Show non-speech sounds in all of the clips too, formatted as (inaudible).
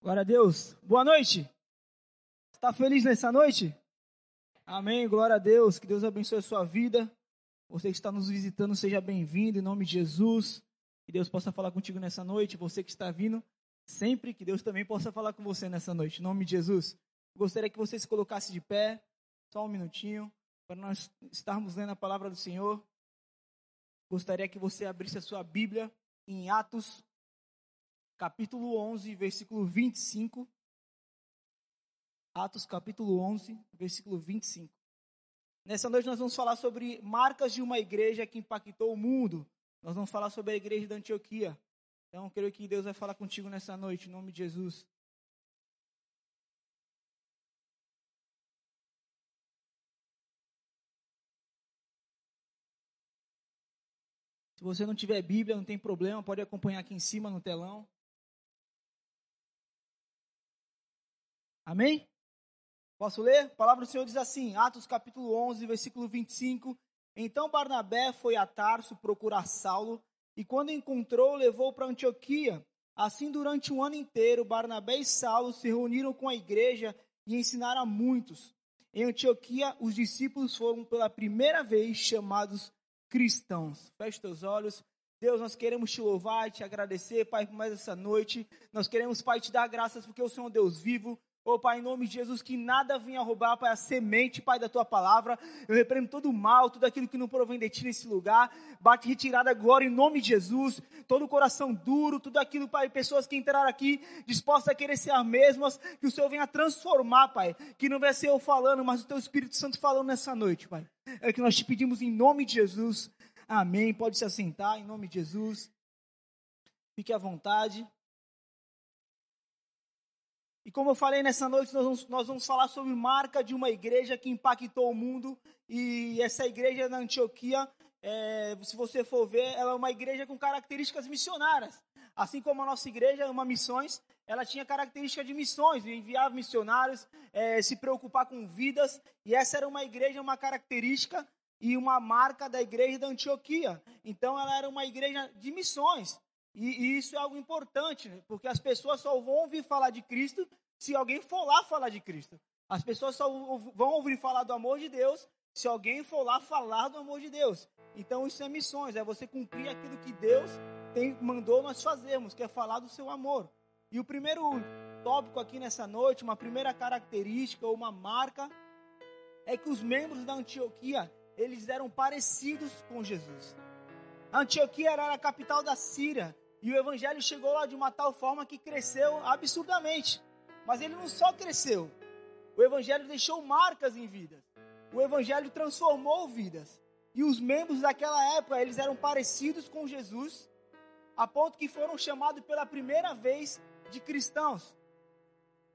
Glória a Deus. Boa noite. Está feliz nessa noite? Amém. Glória a Deus. Que Deus abençoe a sua vida. Você que está nos visitando, seja bem-vindo em nome de Jesus. Que Deus possa falar contigo nessa noite. Você que está vindo, sempre que Deus também possa falar com você nessa noite. Em nome de Jesus. Gostaria que você se colocasse de pé, só um minutinho, para nós estarmos lendo a palavra do Senhor. Gostaria que você abrisse a sua Bíblia em Atos capítulo 11, versículo 25. Atos, capítulo 11, versículo 25. Nessa noite nós vamos falar sobre marcas de uma igreja que impactou o mundo. Nós vamos falar sobre a igreja da Antioquia. Então, creio que Deus vai falar contigo nessa noite, em nome de Jesus. Se você não tiver Bíblia, não tem problema, pode acompanhar aqui em cima no telão. Amém? Posso ler? A palavra do Senhor diz assim, Atos capítulo 11, versículo 25. Então Barnabé foi a Tarso procurar Saulo, e quando encontrou, levou para Antioquia. Assim, durante um ano inteiro, Barnabé e Saulo se reuniram com a igreja e ensinaram a muitos. Em Antioquia, os discípulos foram pela primeira vez chamados cristãos. Feche teus olhos. Deus, nós queremos te louvar te agradecer, Pai, por mais essa noite. Nós queremos, Pai, te dar graças porque o Senhor é um Deus vivo, Oh, Pai, em nome de Jesus, que nada venha roubar, Pai, a semente, Pai, da Tua palavra. Eu repreendo todo o mal, tudo aquilo que não provém de Ti nesse lugar. Bate retirada agora, em nome de Jesus. Todo o coração duro, tudo aquilo, Pai, pessoas que entraram aqui dispostas a querer ser as mesmas, que o Senhor venha transformar, Pai. Que não vai ser eu falando, mas o Teu Espírito Santo falando nessa noite, Pai. É o que nós te pedimos em nome de Jesus. Amém. Pode se assentar, em nome de Jesus. Fique à vontade. E como eu falei nessa noite, nós vamos, nós vamos falar sobre marca de uma igreja que impactou o mundo. E essa igreja na Antioquia, é, se você for ver, ela é uma igreja com características missionárias. Assim como a nossa igreja uma missões, ela tinha característica de missões, enviar missionários, é, se preocupar com vidas. E essa era uma igreja, uma característica e uma marca da igreja da Antioquia. Então ela era uma igreja de missões. E, e, isso é algo importante, né? porque as pessoas só vão ouvir falar de Cristo se alguém for lá falar de Cristo. As pessoas só vão ouvir falar do amor de Deus se alguém for lá falar do amor de Deus. Então isso é missões, é você cumprir aquilo que Deus tem, mandou nós fazermos, que é falar do seu amor. E o primeiro tópico aqui nessa noite, uma primeira característica ou uma marca, é que os membros da Antioquia, eles eram parecidos com Jesus. Antioquia era a capital da Síria e o evangelho chegou lá de uma tal forma que cresceu absurdamente. Mas ele não só cresceu, o evangelho deixou marcas em vidas. O evangelho transformou vidas. E os membros daquela época, eles eram parecidos com Jesus, a ponto que foram chamados pela primeira vez de cristãos.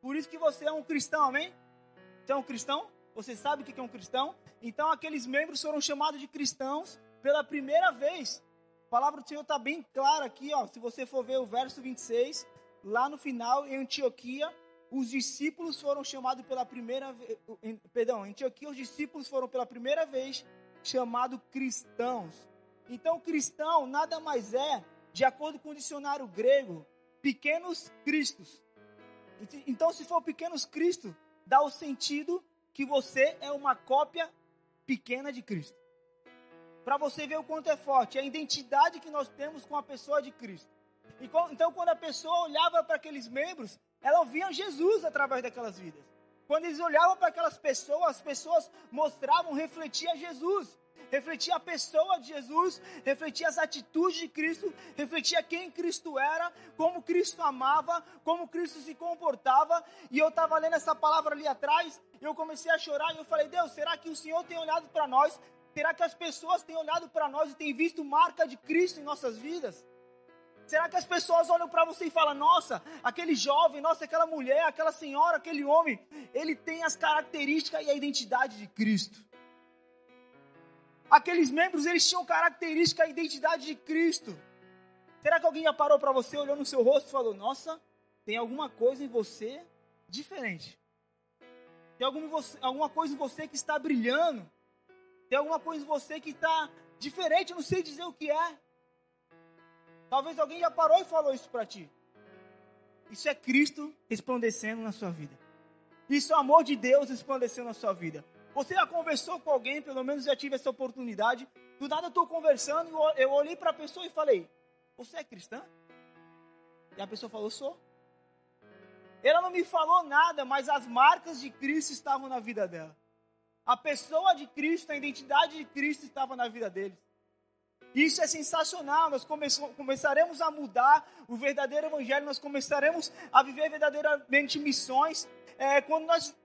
Por isso que você é um cristão, amém? Você é um cristão? Você sabe o que é um cristão? Então aqueles membros foram chamados de cristãos pela primeira vez. A palavra do Senhor está bem clara aqui, ó. Se você for ver o verso 26, lá no final, em Antioquia, os discípulos foram chamados pela primeira vez. Perdão, em Antioquia, os discípulos foram pela primeira vez chamados cristãos. Então, cristão nada mais é, de acordo com o dicionário grego, pequenos cristos. Então, se for pequenos Cristo, dá o sentido que você é uma cópia pequena de Cristo para você ver o quanto é forte, a identidade que nós temos com a pessoa de Cristo. Então, quando a pessoa olhava para aqueles membros, ela ouvia Jesus através daquelas vidas. Quando eles olhavam para aquelas pessoas, as pessoas mostravam, refletia Jesus, refletia a pessoa de Jesus, refletia as atitudes de Cristo, refletia quem Cristo era, como Cristo amava, como Cristo se comportava. E eu estava lendo essa palavra ali atrás, eu comecei a chorar e eu falei: Deus, será que o Senhor tem olhado para nós Será que as pessoas têm olhado para nós e têm visto marca de Cristo em nossas vidas? Será que as pessoas olham para você e falam: nossa, aquele jovem, nossa, aquela mulher, aquela senhora, aquele homem, ele tem as características e a identidade de Cristo? Aqueles membros, eles tinham característica e identidade de Cristo. Será que alguém já parou para você, olhou no seu rosto e falou: nossa, tem alguma coisa em você diferente? Tem alguma coisa em você que está brilhando? Tem alguma coisa em você que está diferente, não sei dizer o que é. Talvez alguém já parou e falou isso para ti. Isso é Cristo resplandecendo na sua vida. Isso é o amor de Deus resplandecendo na sua vida. Você já conversou com alguém, pelo menos já tive essa oportunidade. Do nada eu estou conversando, eu olhei para a pessoa e falei: Você é cristã? E a pessoa falou: Sou. Ela não me falou nada, mas as marcas de Cristo estavam na vida dela. A pessoa de Cristo, a identidade de Cristo estava na vida deles. Isso é sensacional. Nós começaremos a mudar o verdadeiro evangelho, nós começaremos a viver verdadeiramente missões. É, quando nós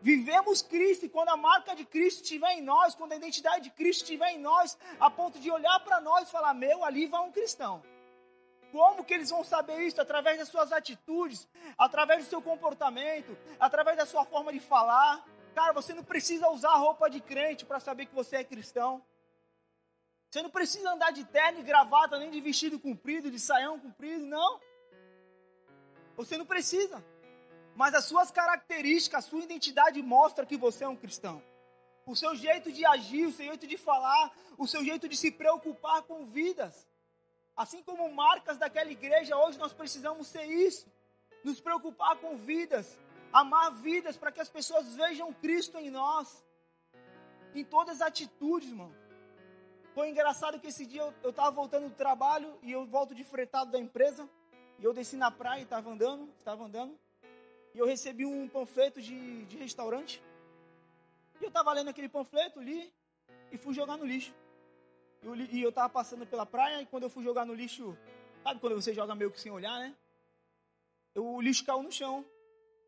vivemos Cristo e quando a marca de Cristo estiver em nós, quando a identidade de Cristo estiver em nós, a ponto de olhar para nós e falar: Meu, ali vai um cristão. Como que eles vão saber isso? Através das suas atitudes, através do seu comportamento, através da sua forma de falar. Cara, você não precisa usar roupa de crente para saber que você é cristão. Você não precisa andar de terno e gravata, nem de vestido comprido, de saião comprido, não. Você não precisa. Mas as suas características, a sua identidade mostra que você é um cristão. O seu jeito de agir, o seu jeito de falar, o seu jeito de se preocupar com vidas. Assim como marcas daquela igreja, hoje nós precisamos ser isso. Nos preocupar com vidas, amar vidas para que as pessoas vejam Cristo em nós. Em todas as atitudes, irmão. Foi engraçado que esse dia eu estava voltando do trabalho e eu volto de fretado da empresa. E eu desci na praia e estava andando, estava andando. E eu recebi um panfleto de, de restaurante. E eu estava lendo aquele panfleto, li e fui jogar no lixo. E eu, estava passando pela praia e quando eu fui jogar no lixo, sabe quando você joga meio que sem olhar, né? Eu, o lixo caiu no chão.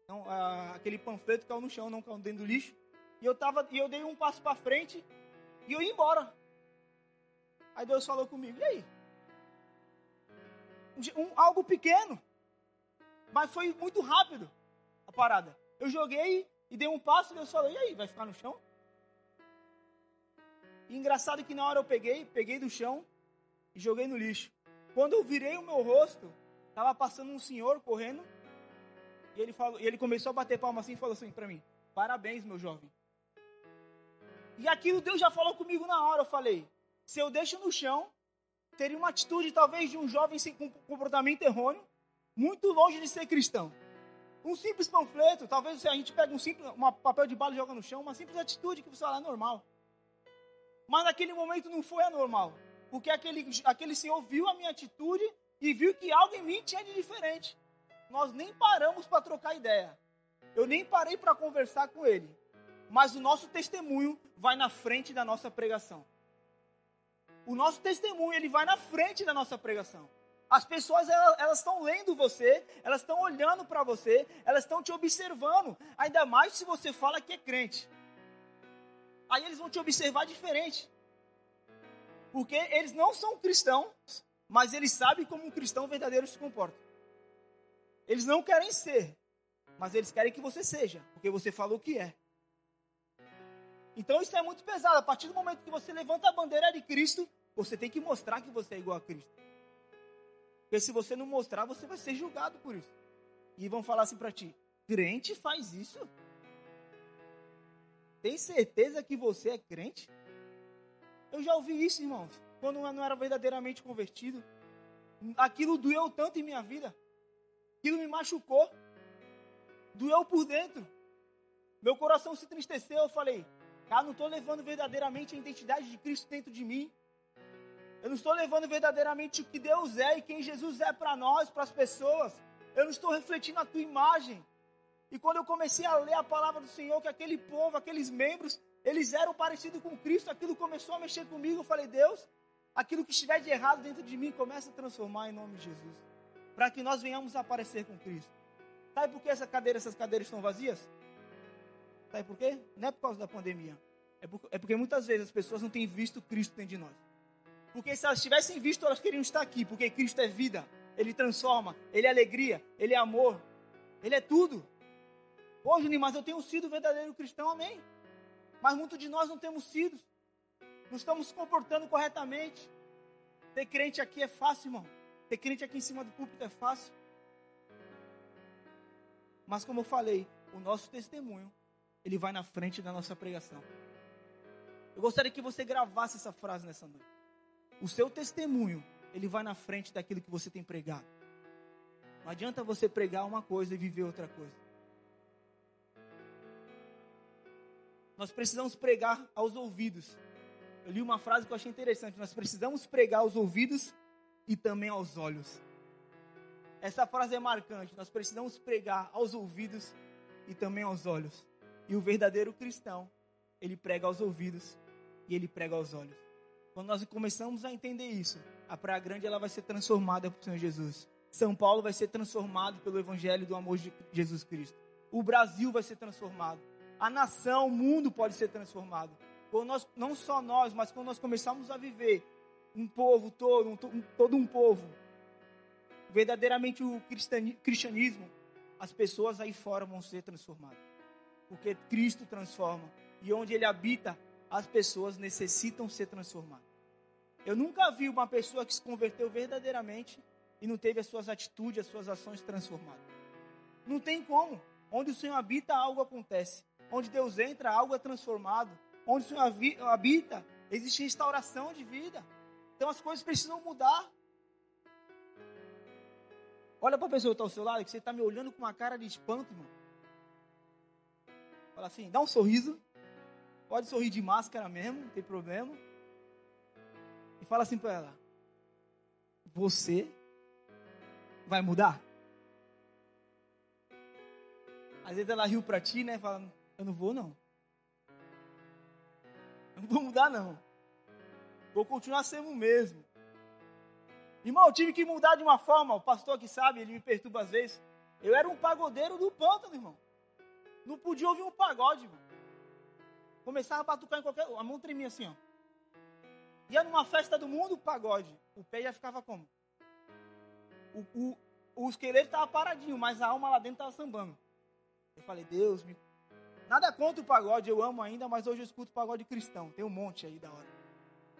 Não, aquele panfleto caiu no chão, não caiu dentro do lixo. E eu, tava, e eu dei um passo para frente e eu ia embora. Aí Deus falou comigo, e aí? Um, algo pequeno, mas foi muito rápido a parada. Eu joguei e dei um passo e Deus falou, e aí, vai ficar no chão? E engraçado que na hora eu peguei, peguei do chão e joguei no lixo. Quando eu virei o meu rosto, estava passando um senhor correndo e ele, falou, e ele começou a bater palma assim e falou assim para mim, parabéns, meu jovem. E aquilo Deus já falou comigo na hora, eu falei, se eu deixo no chão, teria uma atitude talvez de um jovem com comportamento errôneo, muito longe de ser cristão. Um simples panfleto, talvez a gente pega um simples um papel de bala e joga no chão, uma simples atitude que você fala é normal. Mas naquele momento não foi anormal, porque aquele, aquele senhor viu a minha atitude e viu que algo em mim tinha de diferente. Nós nem paramos para trocar ideia. Eu nem parei para conversar com ele. Mas o nosso testemunho vai na frente da nossa pregação. O nosso testemunho, ele vai na frente da nossa pregação. As pessoas, elas estão lendo você, elas estão olhando para você, elas estão te observando. Ainda mais se você fala que é crente. Aí eles vão te observar diferente. Porque eles não são cristãos, mas eles sabem como um cristão verdadeiro se comporta. Eles não querem ser, mas eles querem que você seja, porque você falou que é. Então isso é muito pesado. A partir do momento que você levanta a bandeira de Cristo, você tem que mostrar que você é igual a Cristo. Porque se você não mostrar, você vai ser julgado por isso. E vão falar assim para ti: crente faz isso? Tem certeza que você é crente? Eu já ouvi isso, irmãos, quando eu não era verdadeiramente convertido. Aquilo doeu tanto em minha vida. Aquilo me machucou. Doeu por dentro. Meu coração se entristeceu. Eu falei, Cara, não estou levando verdadeiramente a identidade de Cristo dentro de mim. Eu não estou levando verdadeiramente o que Deus é e quem Jesus é para nós, para as pessoas. Eu não estou refletindo a tua imagem. E quando eu comecei a ler a palavra do Senhor, que aquele povo, aqueles membros, eles eram parecidos com Cristo, aquilo começou a mexer comigo. Eu falei, Deus, aquilo que estiver de errado dentro de mim, começa a transformar em nome de Jesus. Para que nós venhamos a aparecer com Cristo. Sabe por que essa cadeira, essas cadeiras estão vazias? Sabe por quê? Não é por causa da pandemia. É, é porque muitas vezes as pessoas não têm visto Cristo dentro de nós. Porque se elas tivessem visto, elas queriam estar aqui. Porque Cristo é vida. Ele transforma. Ele é alegria. Ele é amor. Ele é tudo. Hoje, mas eu tenho sido verdadeiro cristão, amém. Mas muitos de nós não temos sido. Não estamos se comportando corretamente. Ter crente aqui é fácil, irmão. Ter crente aqui em cima do púlpito é fácil. Mas como eu falei, o nosso testemunho ele vai na frente da nossa pregação. Eu gostaria que você gravasse essa frase nessa noite. O seu testemunho, ele vai na frente daquilo que você tem pregado. Não adianta você pregar uma coisa e viver outra coisa. Nós precisamos pregar aos ouvidos. Eu li uma frase que eu achei interessante. Nós precisamos pregar aos ouvidos e também aos olhos. Essa frase é marcante. Nós precisamos pregar aos ouvidos e também aos olhos. E o verdadeiro cristão, ele prega aos ouvidos e ele prega aos olhos. Quando nós começamos a entender isso, a Praia Grande ela vai ser transformada por Senhor Jesus. São Paulo vai ser transformado pelo evangelho do amor de Jesus Cristo. O Brasil vai ser transformado. A nação, o mundo pode ser transformado. Quando nós, não só nós, mas quando nós começarmos a viver um povo todo, um, todo um povo, verdadeiramente o cristianismo, as pessoas aí fora vão ser transformadas. Porque Cristo transforma. E onde Ele habita, as pessoas necessitam ser transformadas. Eu nunca vi uma pessoa que se converteu verdadeiramente e não teve as suas atitudes, as suas ações transformadas. Não tem como. Onde o Senhor habita, algo acontece. Onde Deus entra, algo é transformado. Onde o Senhor habita, existe restauração de vida. Então as coisas precisam mudar. Olha para a pessoa que está ao seu lado, que você está me olhando com uma cara de espanto, irmão. Fala assim, dá um sorriso. Pode sorrir de máscara mesmo, não tem problema. E fala assim para ela: Você vai mudar? Às vezes ela riu para ti, né? Fala: Eu não vou, não. Eu não vou mudar, não. Vou continuar sendo o mesmo. Irmão, eu tive que mudar de uma forma. O pastor que sabe, ele me perturba às vezes. Eu era um pagodeiro do pântano, irmão. Não podia ouvir um pagode, irmão. Começava a batucar em qualquer. A mão tremia assim, ó. Ia numa festa do mundo, pagode. O pé já ficava como? O, o, o esqueleto estava paradinho, mas a alma lá dentro estava sambando. Eu falei, Deus, me... nada contra o pagode, eu amo ainda, mas hoje eu escuto pagode cristão. Tem um monte aí da hora.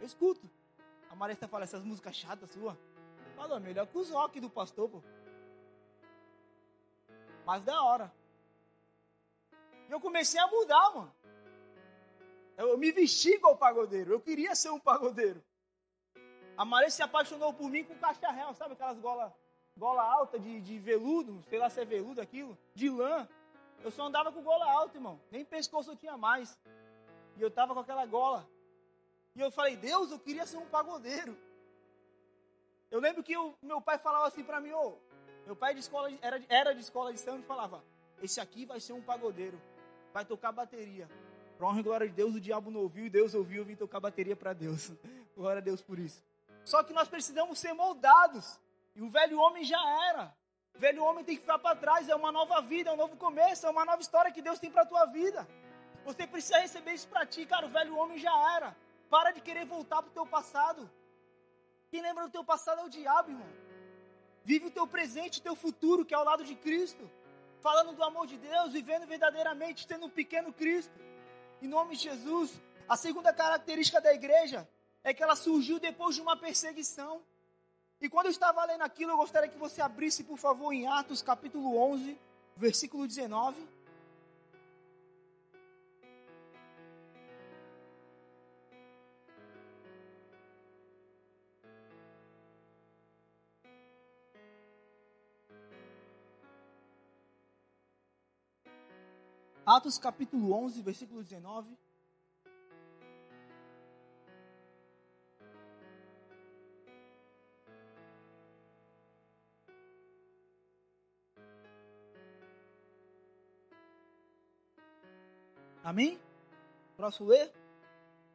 Eu escuto. A Marista fala, essas músicas chatas sua. Falou, melhor que os rock do pastor, pô. Mas da hora. E eu comecei a mudar, mano. Eu me vesti igual pagodeiro. Eu queria ser um pagodeiro. A Maria se apaixonou por mim com cacharel, sabe aquelas gola, gola alta de, de veludo, sei lá se é veludo aquilo, de lã. Eu só andava com gola alta, irmão. Nem pescoço eu tinha mais. E eu tava com aquela gola. E eu falei, Deus, eu queria ser um pagodeiro. Eu lembro que o meu pai falava assim para mim, ô, oh, meu pai de escola, era, era de escola de samba e falava, esse aqui vai ser um pagodeiro, vai tocar bateria. Pra honra e glória de Deus, o diabo não ouviu e Deus ouviu, eu vim tocar bateria para Deus. (laughs) glória a Deus por isso. Só que nós precisamos ser moldados. E o velho homem já era. O velho homem tem que ficar para trás. É uma nova vida, é um novo começo, é uma nova história que Deus tem para tua vida. Você precisa receber isso para ti, cara. O velho homem já era. Para de querer voltar para o teu passado. Quem lembra do teu passado é o diabo, irmão. Vive o teu presente, o teu futuro, que é ao lado de Cristo. Falando do amor de Deus, vivendo verdadeiramente, tendo um pequeno Cristo em nome de Jesus. A segunda característica da igreja é que ela surgiu depois de uma perseguição. E quando eu estava lendo aquilo, eu gostaria que você abrisse, por favor, em Atos capítulo 11, versículo 19. Atos capítulo 11, versículo 19. Amém? Posso ler?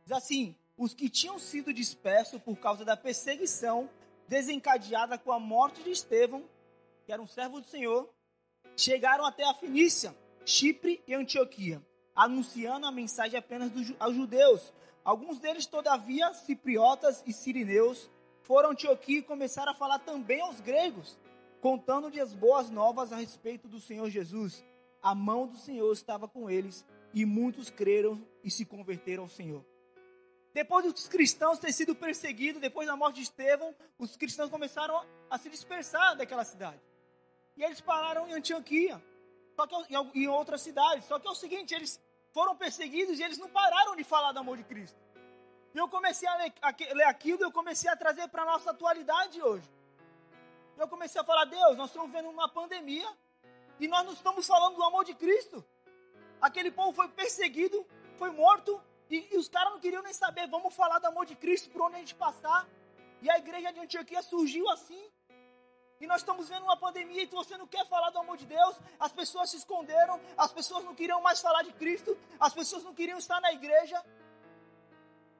Diz assim: Os que tinham sido dispersos por causa da perseguição desencadeada com a morte de Estevão, que era um servo do Senhor, chegaram até a Fenícia Chipre e Antioquia, anunciando a mensagem apenas do, aos judeus. Alguns deles, todavia, cipriotas e sirineus, foram a Antioquia e começaram a falar também aos gregos, contando-lhes as boas novas a respeito do Senhor Jesus. A mão do Senhor estava com eles e muitos creram e se converteram ao Senhor. Depois dos cristãos terem sido perseguidos, depois da morte de Estevão, os cristãos começaram a se dispersar daquela cidade. E eles pararam em Antioquia só que em outras cidades. Só que é o seguinte, eles foram perseguidos e eles não pararam de falar do amor de Cristo. E eu comecei a ler, a ler aquilo eu comecei a trazer para a nossa atualidade hoje. Eu comecei a falar, Deus, nós estamos vendo uma pandemia e nós não estamos falando do amor de Cristo. Aquele povo foi perseguido, foi morto e, e os caras não queriam nem saber. Vamos falar do amor de Cristo por onde a gente passar. E a igreja de Antioquia surgiu assim. E nós estamos vendo uma pandemia e você não quer falar do amor de Deus. As pessoas se esconderam, as pessoas não queriam mais falar de Cristo, as pessoas não queriam estar na igreja.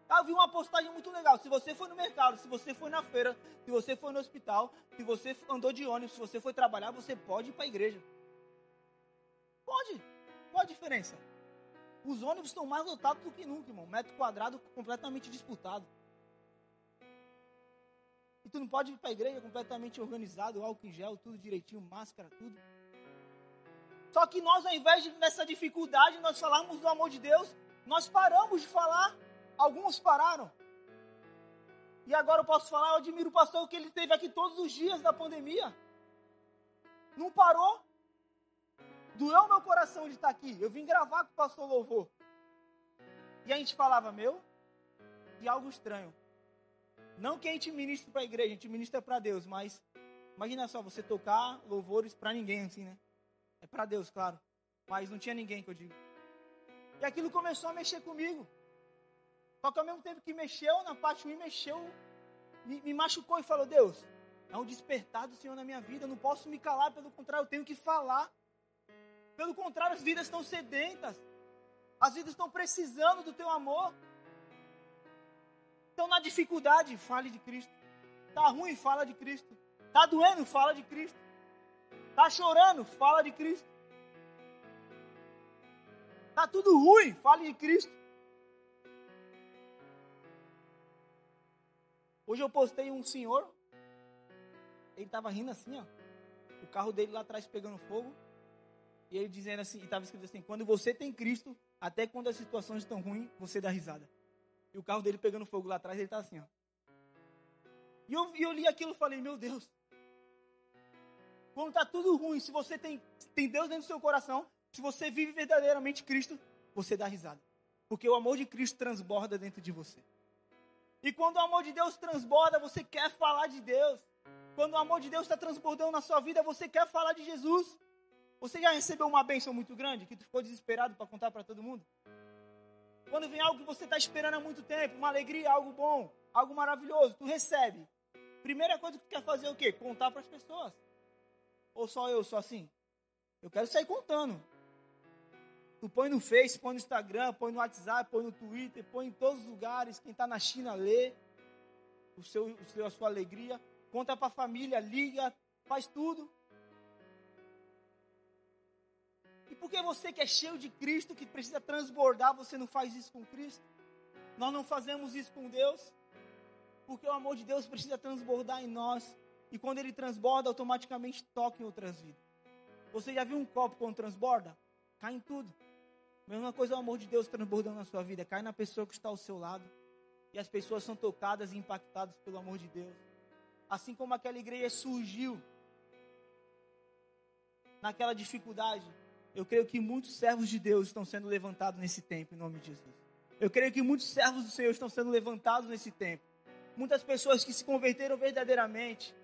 Eu vi uma postagem muito legal. Se você foi no mercado, se você foi na feira, se você foi no hospital, se você andou de ônibus, se você foi trabalhar, você pode ir para a igreja. Pode. Qual a diferença? Os ônibus estão mais lotados do que nunca, irmão. Metro quadrado completamente disputado. E tu não pode ir para a igreja completamente organizado, álcool em gel, tudo direitinho, máscara, tudo. Só que nós, ao invés de nessa dificuldade, nós falarmos do amor de Deus, nós paramos de falar. Alguns pararam. E agora eu posso falar, eu admiro o pastor que ele teve aqui todos os dias da pandemia. Não parou. Doeu meu coração de estar aqui. Eu vim gravar com o pastor Louvor. E a gente falava, meu, e algo estranho. Não que a gente ministre para a igreja, a gente ministra para Deus, mas imagina só, você tocar louvores para ninguém assim, né? É para Deus, claro. Mas não tinha ninguém que eu digo. E aquilo começou a mexer comigo. Só que ao mesmo tempo que mexeu, na parte ruim, mexeu, me, me machucou e falou: Deus, é um despertar do Senhor na minha vida. Eu não posso me calar, pelo contrário, eu tenho que falar. Pelo contrário, as vidas estão sedentas. As vidas estão precisando do teu amor. Então, na dificuldade, fale de Cristo. Tá ruim, fala de Cristo. Tá doendo, fala de Cristo. Tá chorando, fala de Cristo. Tá tudo ruim, fale de Cristo. Hoje eu postei um senhor, ele estava rindo assim, ó. O carro dele lá atrás pegando fogo. E ele dizendo assim, e estava escrito assim: quando você tem Cristo, até quando as situações estão ruins, você dá risada. E o carro dele pegando fogo lá atrás, ele tá assim, ó. E eu, eu li aquilo e falei, meu Deus. Quando tá tudo ruim, se você tem, tem Deus dentro do seu coração, se você vive verdadeiramente Cristo, você dá risada. Porque o amor de Cristo transborda dentro de você. E quando o amor de Deus transborda, você quer falar de Deus. Quando o amor de Deus está transbordando na sua vida, você quer falar de Jesus. Você já recebeu uma bênção muito grande que tu ficou desesperado para contar para todo mundo? Quando vem algo que você está esperando há muito tempo, uma alegria, algo bom, algo maravilhoso, tu recebe. Primeira coisa que tu quer fazer é o quê? Contar para as pessoas. Ou só eu sou assim? Eu quero sair contando. Tu põe no Face, põe no Instagram, põe no WhatsApp, põe no Twitter, põe em todos os lugares. Quem está na China lê o seu, o seu, a sua alegria. Conta para a família, liga, faz tudo. Porque você que é cheio de Cristo, que precisa transbordar, você não faz isso com Cristo? Nós não fazemos isso com Deus? Porque o amor de Deus precisa transbordar em nós. E quando ele transborda, automaticamente toca em outras vidas. Você já viu um copo quando transborda? Cai em tudo. Mesma coisa o amor de Deus transbordando na sua vida. Cai na pessoa que está ao seu lado. E as pessoas são tocadas e impactadas pelo amor de Deus. Assim como aquela igreja surgiu naquela dificuldade, eu creio que muitos servos de Deus estão sendo levantados nesse tempo, em nome de Jesus. Eu creio que muitos servos do Senhor estão sendo levantados nesse tempo. Muitas pessoas que se converteram verdadeiramente.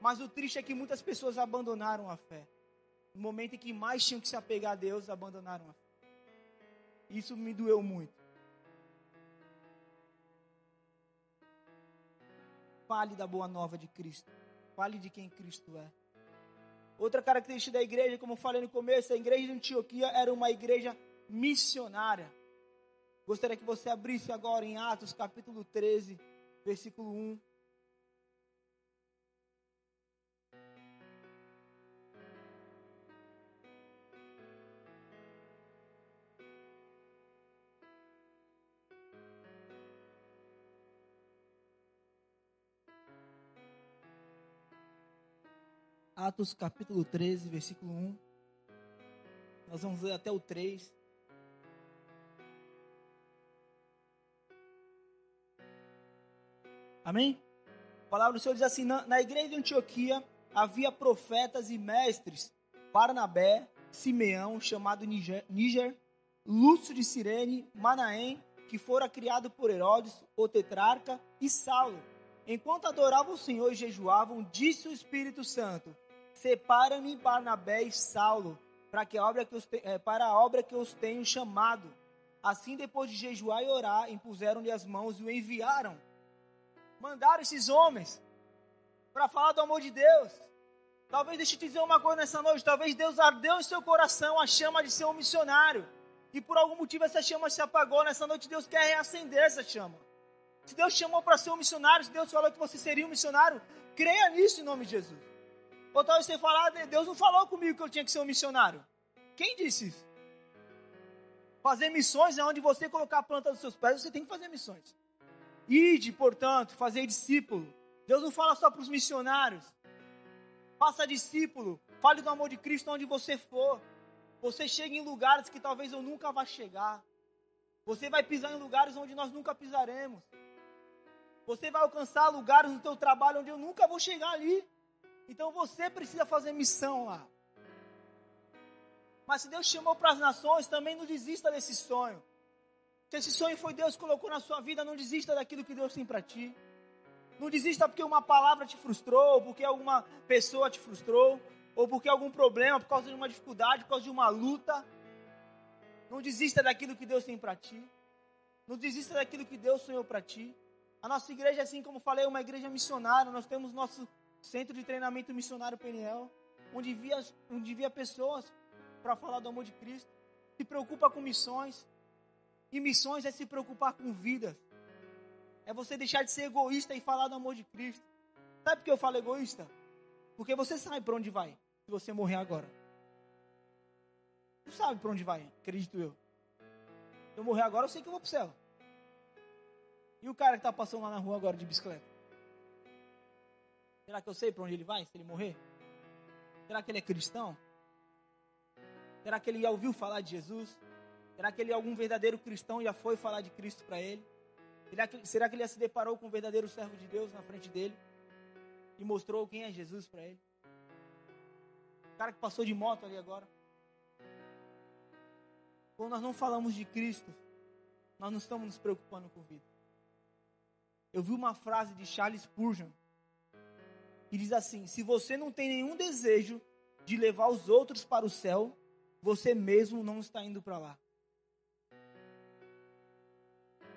Mas o triste é que muitas pessoas abandonaram a fé. No momento em que mais tinham que se apegar a Deus, abandonaram a fé. Isso me doeu muito. Fale da boa nova de Cristo. Fale de quem Cristo é. Outra característica da igreja, como falei no começo, a igreja de Antioquia era uma igreja missionária. Gostaria que você abrisse agora em Atos capítulo 13, versículo 1. Atos capítulo 13, versículo 1. Nós vamos ler até o 3. Amém? A palavra do Senhor diz assim: na, igreja de Antioquia havia profetas e mestres, Barnabé, Simeão, chamado Níger, Níger Lúcio de Sirene, Manaém, que fora criado por Herodes, o tetrarca, e Saulo Enquanto adoravam o Senhor e jejuavam, disse o Espírito Santo: Separa-me Barnabé e Saulo para, que a obra que os é, para a obra que os tenho chamado. Assim, depois de jejuar e orar, impuseram-lhe as mãos e o enviaram. Mandaram esses homens para falar do amor de Deus. Talvez deixe eu te dizer uma coisa nessa noite. Talvez Deus ardeu em seu coração a chama de ser um missionário. E por algum motivo essa chama se apagou. Nessa noite Deus quer reacender essa chama. Se Deus chamou para ser um missionário, se Deus falou que você seria um missionário, creia nisso em nome de Jesus. Ou talvez você falar, ah, Deus não falou comigo que eu tinha que ser um missionário. Quem disse isso? Fazer missões é onde você colocar a planta dos seus pés, você tem que fazer missões. Ide, portanto, fazer discípulo. Deus não fala só para os missionários. Faça discípulo. Fale do amor de Cristo onde você for. Você chega em lugares que talvez eu nunca vá chegar. Você vai pisar em lugares onde nós nunca pisaremos. Você vai alcançar lugares no teu trabalho onde eu nunca vou chegar ali. Então você precisa fazer missão lá. Mas se Deus chamou para as nações, também não desista desse sonho. Se esse sonho foi Deus que colocou na sua vida, não desista daquilo que Deus tem para ti. Não desista porque uma palavra te frustrou, ou porque alguma pessoa te frustrou, ou porque algum problema, por causa de uma dificuldade, por causa de uma luta. Não desista daquilo que Deus tem para ti. Não desista daquilo que Deus sonhou para ti. A nossa igreja, assim como falei, é uma igreja missionária. Nós temos nosso centro de treinamento missionário Peniel, onde via, onde via pessoas para falar do amor de Cristo. Se preocupa com missões. E missões é se preocupar com vidas. É você deixar de ser egoísta e falar do amor de Cristo. Sabe por que eu falo egoísta? Porque você sabe para onde vai se você morrer agora. Você sabe para onde vai, acredito eu. Se eu morrer agora, eu sei que eu vou para o céu. E o cara que está passando lá na rua agora de bicicleta? Será que eu sei para onde ele vai se ele morrer? Será que ele é cristão? Será que ele já ouviu falar de Jesus? Será que ele é algum verdadeiro cristão já foi falar de Cristo para ele? Será que, será que ele já se deparou com um verdadeiro servo de Deus na frente dele? E mostrou quem é Jesus para ele? O cara que passou de moto ali agora. Quando nós não falamos de Cristo, nós não estamos nos preocupando com vida. Eu vi uma frase de Charles Spurgeon que diz assim: Se você não tem nenhum desejo de levar os outros para o céu, você mesmo não está indo para lá.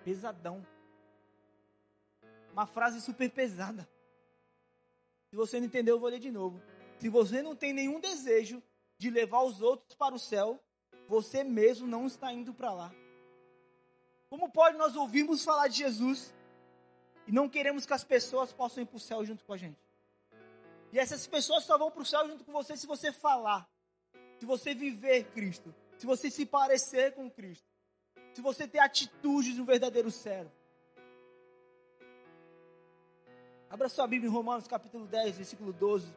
Pesadão. Uma frase super pesada. Se você não entendeu, eu vou ler de novo. Se você não tem nenhum desejo de levar os outros para o céu, você mesmo não está indo para lá. Como pode nós ouvirmos falar de Jesus e não queremos que as pessoas possam ir para o céu junto com a gente? E essas pessoas só vão para o céu junto com você se você falar, se você viver Cristo, se você se parecer com Cristo, se você ter atitudes de um verdadeiro servo. Abra sua Bíblia em Romanos capítulo 10, versículo 12.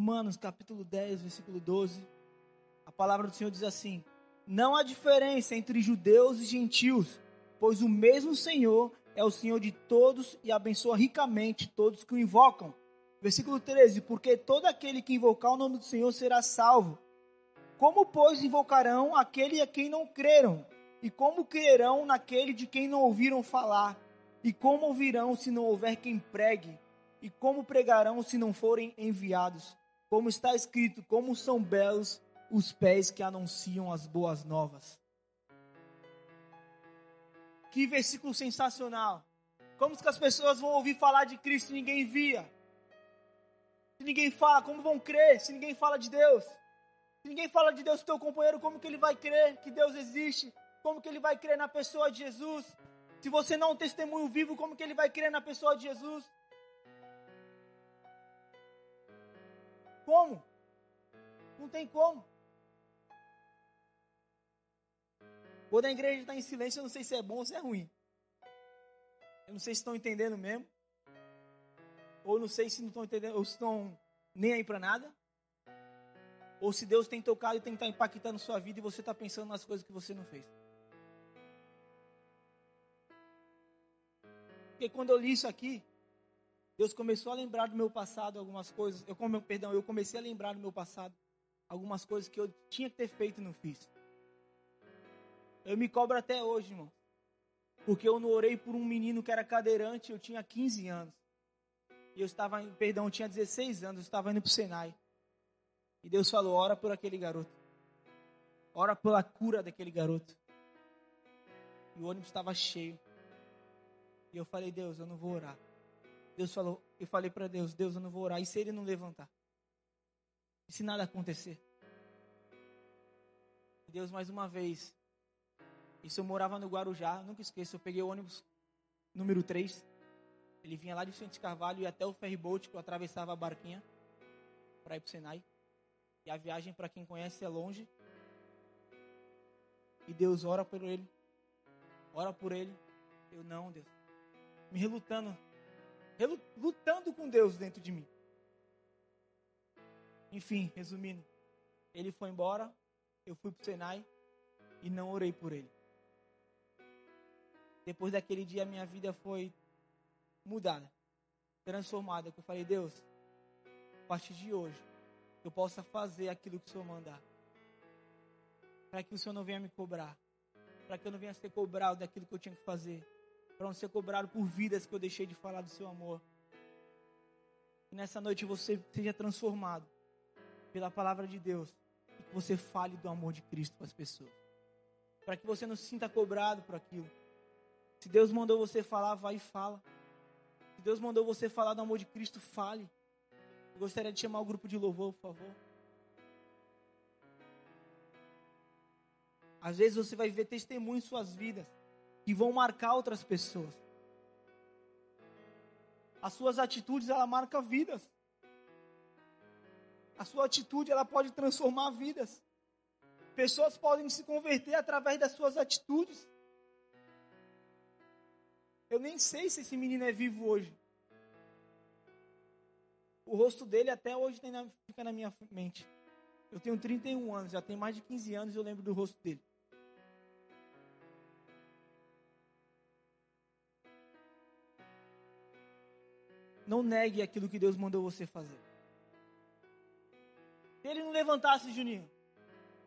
Romanos capítulo 10, versículo 12. A palavra do Senhor diz assim: Não há diferença entre judeus e gentios, pois o mesmo Senhor é o Senhor de todos e abençoa ricamente todos que o invocam. Versículo 13: Porque todo aquele que invocar o nome do Senhor será salvo. Como, pois, invocarão aquele a quem não creram? E como crerão naquele de quem não ouviram falar? E como ouvirão se não houver quem pregue? E como pregarão se não forem enviados? Como está escrito, como são belos os pés que anunciam as boas novas. Que versículo sensacional. Como que as pessoas vão ouvir falar de Cristo se ninguém via? Se ninguém fala, como vão crer se ninguém fala de Deus? Se ninguém fala de Deus, teu companheiro, como que ele vai crer que Deus existe? Como que ele vai crer na pessoa de Jesus? Se você não é um testemunho vivo, como que ele vai crer na pessoa de Jesus? Como? Não tem como. Quando a igreja está em silêncio, eu não sei se é bom ou se é ruim. Eu não sei se estão entendendo mesmo. Ou não sei se não estão entendendo, ou se estão nem aí para nada. Ou se Deus tem tocado e tem estar impactando sua vida e você está pensando nas coisas que você não fez. Porque quando eu li isso aqui, Deus começou a lembrar do meu passado algumas coisas. Eu, como, perdão, eu comecei a lembrar do meu passado algumas coisas que eu tinha que ter feito e não fiz. Eu me cobro até hoje, irmão. Porque eu não orei por um menino que era cadeirante, eu tinha 15 anos. E eu estava, perdão, eu tinha 16 anos, eu estava indo para o Senai. E Deus falou: ora por aquele garoto. Ora pela cura daquele garoto. E o ônibus estava cheio. E eu falei: Deus, eu não vou orar. Deus falou, eu falei para Deus: Deus, eu não vou orar. E se ele não levantar? E se nada acontecer? Deus, mais uma vez. Isso eu morava no Guarujá, nunca esqueço. Eu peguei o ônibus número 3. Ele vinha lá de Vicente Carvalho e até o ferryboat que eu atravessava a barquinha para ir para o Senai. E a viagem, para quem conhece, é longe. E Deus ora por ele. Ora por ele. Eu não, Deus. Me relutando. Lutando com Deus dentro de mim. Enfim, resumindo. Ele foi embora. Eu fui para o Senai. E não orei por ele. Depois daquele dia, minha vida foi mudada, transformada. Eu falei, Deus, a partir de hoje, eu possa fazer aquilo que o Senhor mandar. Para que o Senhor não venha me cobrar. Para que eu não venha ser cobrado daquilo que eu tinha que fazer. Para não ser cobrado por vidas que eu deixei de falar do seu amor. Que nessa noite você seja transformado pela palavra de Deus. E que você fale do amor de Cristo para as pessoas. Para que você não se sinta cobrado por aquilo. Se Deus mandou você falar, vai e fala. Se Deus mandou você falar do amor de Cristo, fale. Eu gostaria de chamar o grupo de louvor, por favor. Às vezes você vai ver testemunhos em suas vidas que vão marcar outras pessoas. As suas atitudes, ela marca vidas. A sua atitude, ela pode transformar vidas. Pessoas podem se converter através das suas atitudes. Eu nem sei se esse menino é vivo hoje. O rosto dele até hoje fica na minha mente. Eu tenho 31 anos, já tem mais de 15 anos eu lembro do rosto dele. Não negue aquilo que Deus mandou você fazer. Se ele não levantasse, Juninho,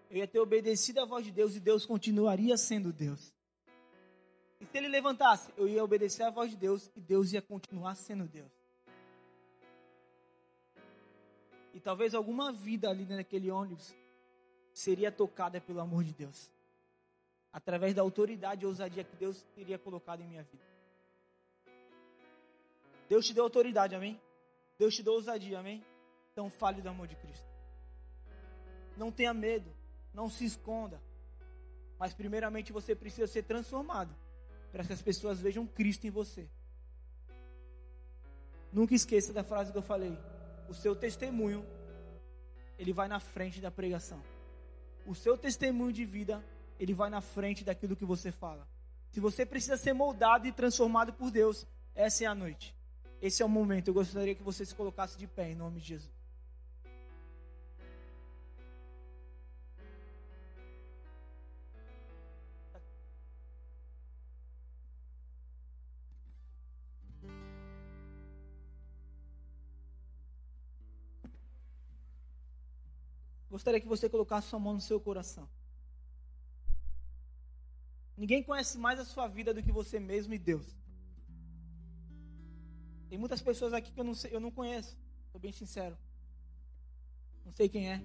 eu ia ter obedecido à voz de Deus e Deus continuaria sendo Deus. E se ele levantasse, eu ia obedecer à voz de Deus e Deus ia continuar sendo Deus. E talvez alguma vida ali naquele ônibus seria tocada pelo amor de Deus. Através da autoridade e ousadia que Deus teria colocado em minha vida. Deus te deu autoridade, amém? Deus te deu ousadia, amém? Então fale do amor de Cristo. Não tenha medo, não se esconda. Mas primeiramente você precisa ser transformado para que as pessoas vejam Cristo em você. Nunca esqueça da frase que eu falei. O seu testemunho, ele vai na frente da pregação. O seu testemunho de vida, ele vai na frente daquilo que você fala. Se você precisa ser moldado e transformado por Deus, essa é a noite. Esse é o momento. Eu gostaria que você se colocasse de pé em nome de Jesus. Gostaria que você colocasse sua mão no seu coração. Ninguém conhece mais a sua vida do que você mesmo e Deus. Tem muitas pessoas aqui que eu não, sei, eu não conheço, sou bem sincero. Não sei quem é.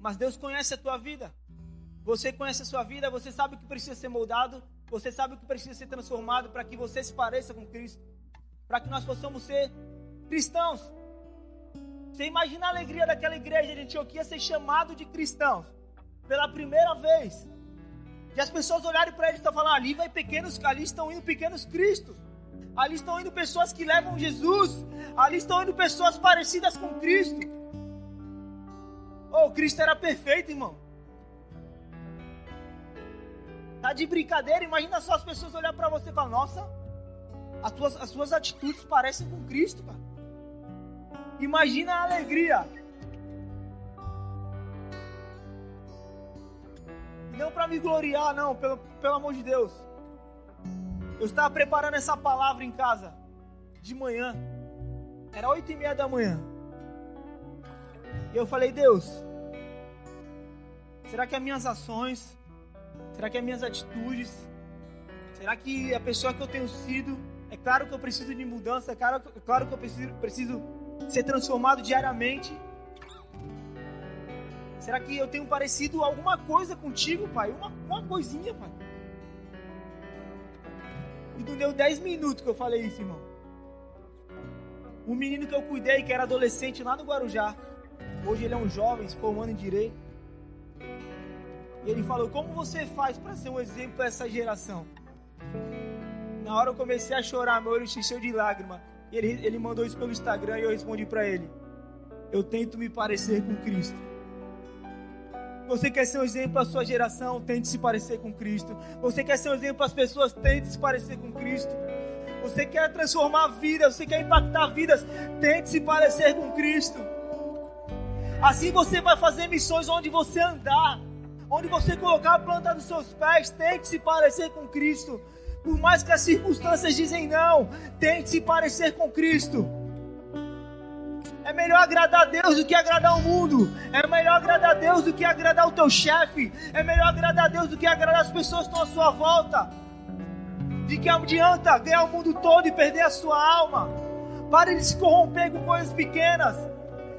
Mas Deus conhece a tua vida. Você conhece a sua vida, você sabe o que precisa ser moldado, você sabe o que precisa ser transformado para que você se pareça com Cristo, para que nós possamos ser cristãos. Você imagina a alegria daquela igreja de Antioquia ser chamado de cristãos pela primeira vez. E as pessoas olharem para eles e estão falando: ali vai pequenos, ali estão indo pequenos cristos. Ali estão indo pessoas que levam Jesus. Ali estão indo pessoas parecidas com Cristo. Oh, Cristo era perfeito, irmão. Tá de brincadeira? Imagina só as pessoas olhar para você e falar: Nossa, as suas, as suas atitudes parecem com Cristo, cara. Imagina a alegria. Não para me gloriar, não, pelo, pelo amor de Deus. Eu estava preparando essa palavra em casa de manhã. Era oito e meia da manhã. E eu falei, Deus, será que as minhas ações, será que as minhas atitudes, será que a pessoa que eu tenho sido, é claro que eu preciso de mudança, é claro, é claro que eu preciso, preciso ser transformado diariamente. Será que eu tenho parecido alguma coisa contigo, pai? Uma, uma coisinha, pai. E não deu 10 minutos que eu falei isso, irmão. Um menino que eu cuidei, que era adolescente lá no Guarujá. Hoje ele é um jovem, se formando em direito. E ele falou: Como você faz para ser um exemplo para essa geração? Na hora eu comecei a chorar, meu olho encheu de lágrima. Ele, ele mandou isso pelo Instagram e eu respondi para ele: Eu tento me parecer com Cristo. Você quer ser um exemplo para a sua geração? Tente se parecer com Cristo. Você quer ser um exemplo para as pessoas? Tente se parecer com Cristo. Você quer transformar vidas? Você quer impactar vidas? Tente se parecer com Cristo. Assim você vai fazer missões onde você andar, onde você colocar a planta dos seus pés. Tente se parecer com Cristo. Por mais que as circunstâncias dizem não, tente se parecer com Cristo. É melhor agradar a Deus do que agradar o mundo. É melhor agradar a Deus do que agradar o teu chefe. É melhor agradar a Deus do que agradar as pessoas que estão à sua volta. De que adianta ganhar o mundo todo e perder a sua alma? Pare de se corromper com coisas pequenas.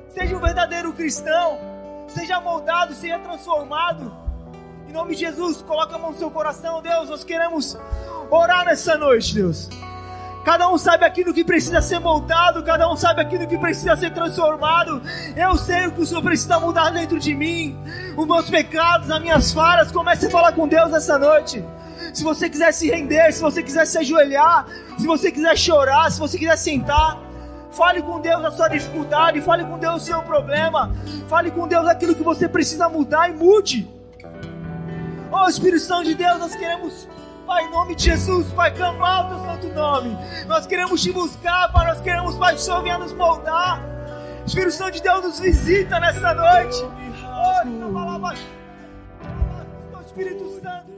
Seja um verdadeiro cristão. Seja moldado, seja transformado. Em nome de Jesus, coloque a mão no seu coração, Deus. Nós queremos orar nessa noite, Deus. Cada um sabe aquilo que precisa ser moldado, cada um sabe aquilo que precisa ser transformado. Eu sei o que o Senhor precisa mudar dentro de mim. Os meus pecados, as minhas falhas. Comece a falar com Deus essa noite. Se você quiser se render, se você quiser se ajoelhar, se você quiser chorar, se você quiser sentar, fale com Deus a sua dificuldade, fale com Deus o seu problema, fale com Deus aquilo que você precisa mudar e mude. Oh Espírito Santo de Deus, nós queremos Pai, em nome de Jesus, Pai, clamar o teu santo nome. Nós queremos te buscar, Pai, nós queremos, Pai, que o Senhor venha nos moldar. Espírito Santo de Deus nos visita nessa noite. Oh, Espírito Santo,